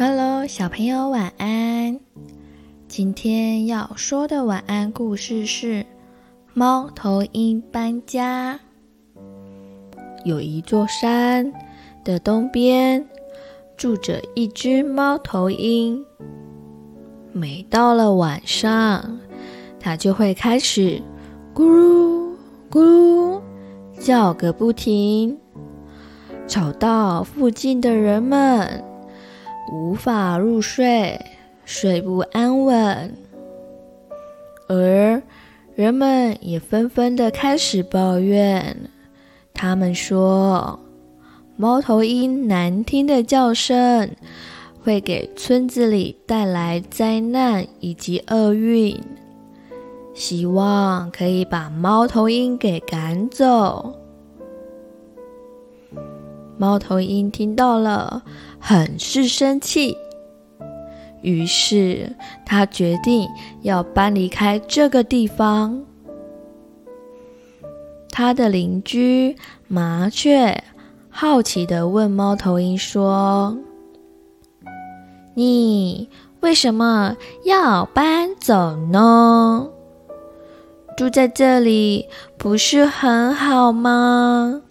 Hello，小朋友晚安。今天要说的晚安故事是《猫头鹰搬家》。有一座山的东边住着一只猫头鹰。每到了晚上，它就会开始咕噜咕噜叫个不停，吵到附近的人们。无法入睡，睡不安稳，而人们也纷纷的开始抱怨。他们说，猫头鹰难听的叫声会给村子里带来灾难以及厄运，希望可以把猫头鹰给赶走。猫头鹰听到了。很是生气，于是他决定要搬离开这个地方。他的邻居麻雀好奇地问猫头鹰说：“你为什么要搬走呢？住在这里不是很好吗？”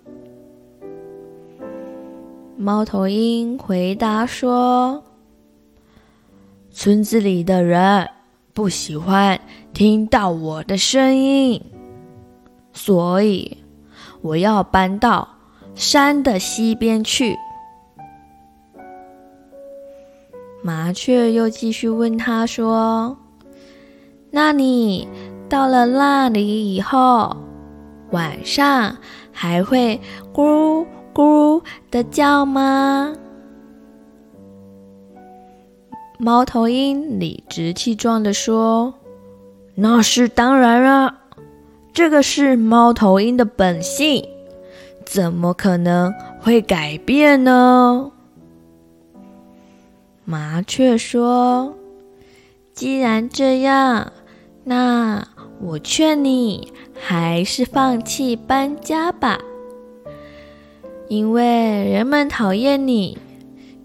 猫头鹰回答说：“村子里的人不喜欢听到我的声音，所以我要搬到山的西边去。”麻雀又继续问他说：“那你到了那里以后，晚上还会咕？”咕的叫吗？猫头鹰理直气壮地说：“那是当然啊，这个是猫头鹰的本性，怎么可能会改变呢？”麻雀说：“既然这样，那我劝你还是放弃搬家吧。”因为人们讨厌你，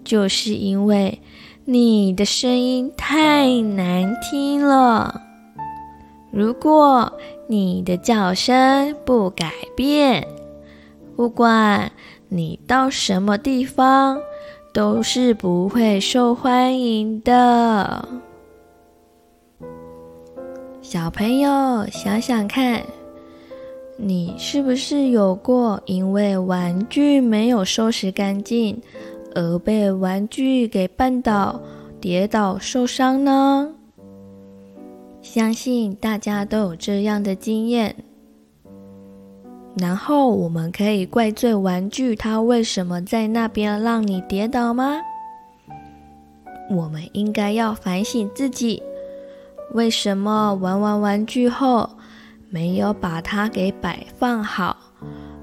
就是因为你的声音太难听了。如果你的叫声不改变，不管你到什么地方，都是不会受欢迎的。小朋友，想想看。你是不是有过因为玩具没有收拾干净而被玩具给绊倒、跌倒、受伤呢？相信大家都有这样的经验。然后我们可以怪罪玩具，它为什么在那边让你跌倒吗？我们应该要反省自己，为什么玩完玩具后，没有把它给摆放好，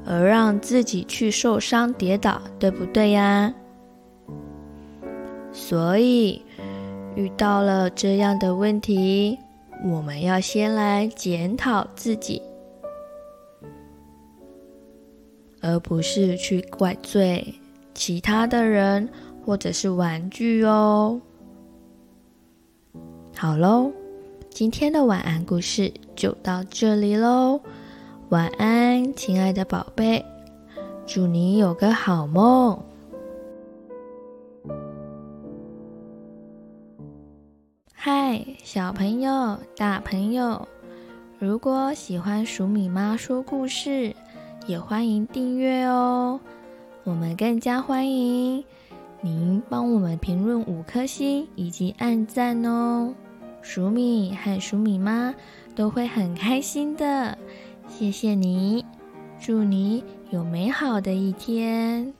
而让自己去受伤跌倒，对不对呀？所以遇到了这样的问题，我们要先来检讨自己，而不是去怪罪其他的人或者是玩具哦。好喽。今天的晚安故事就到这里喽，晚安，亲爱的宝贝，祝你有个好梦。嗨，小朋友、大朋友，如果喜欢鼠米妈说故事，也欢迎订阅哦。我们更加欢迎您帮我们评论五颗星以及按赞哦。鼠米和鼠米妈都会很开心的，谢谢你，祝你有美好的一天。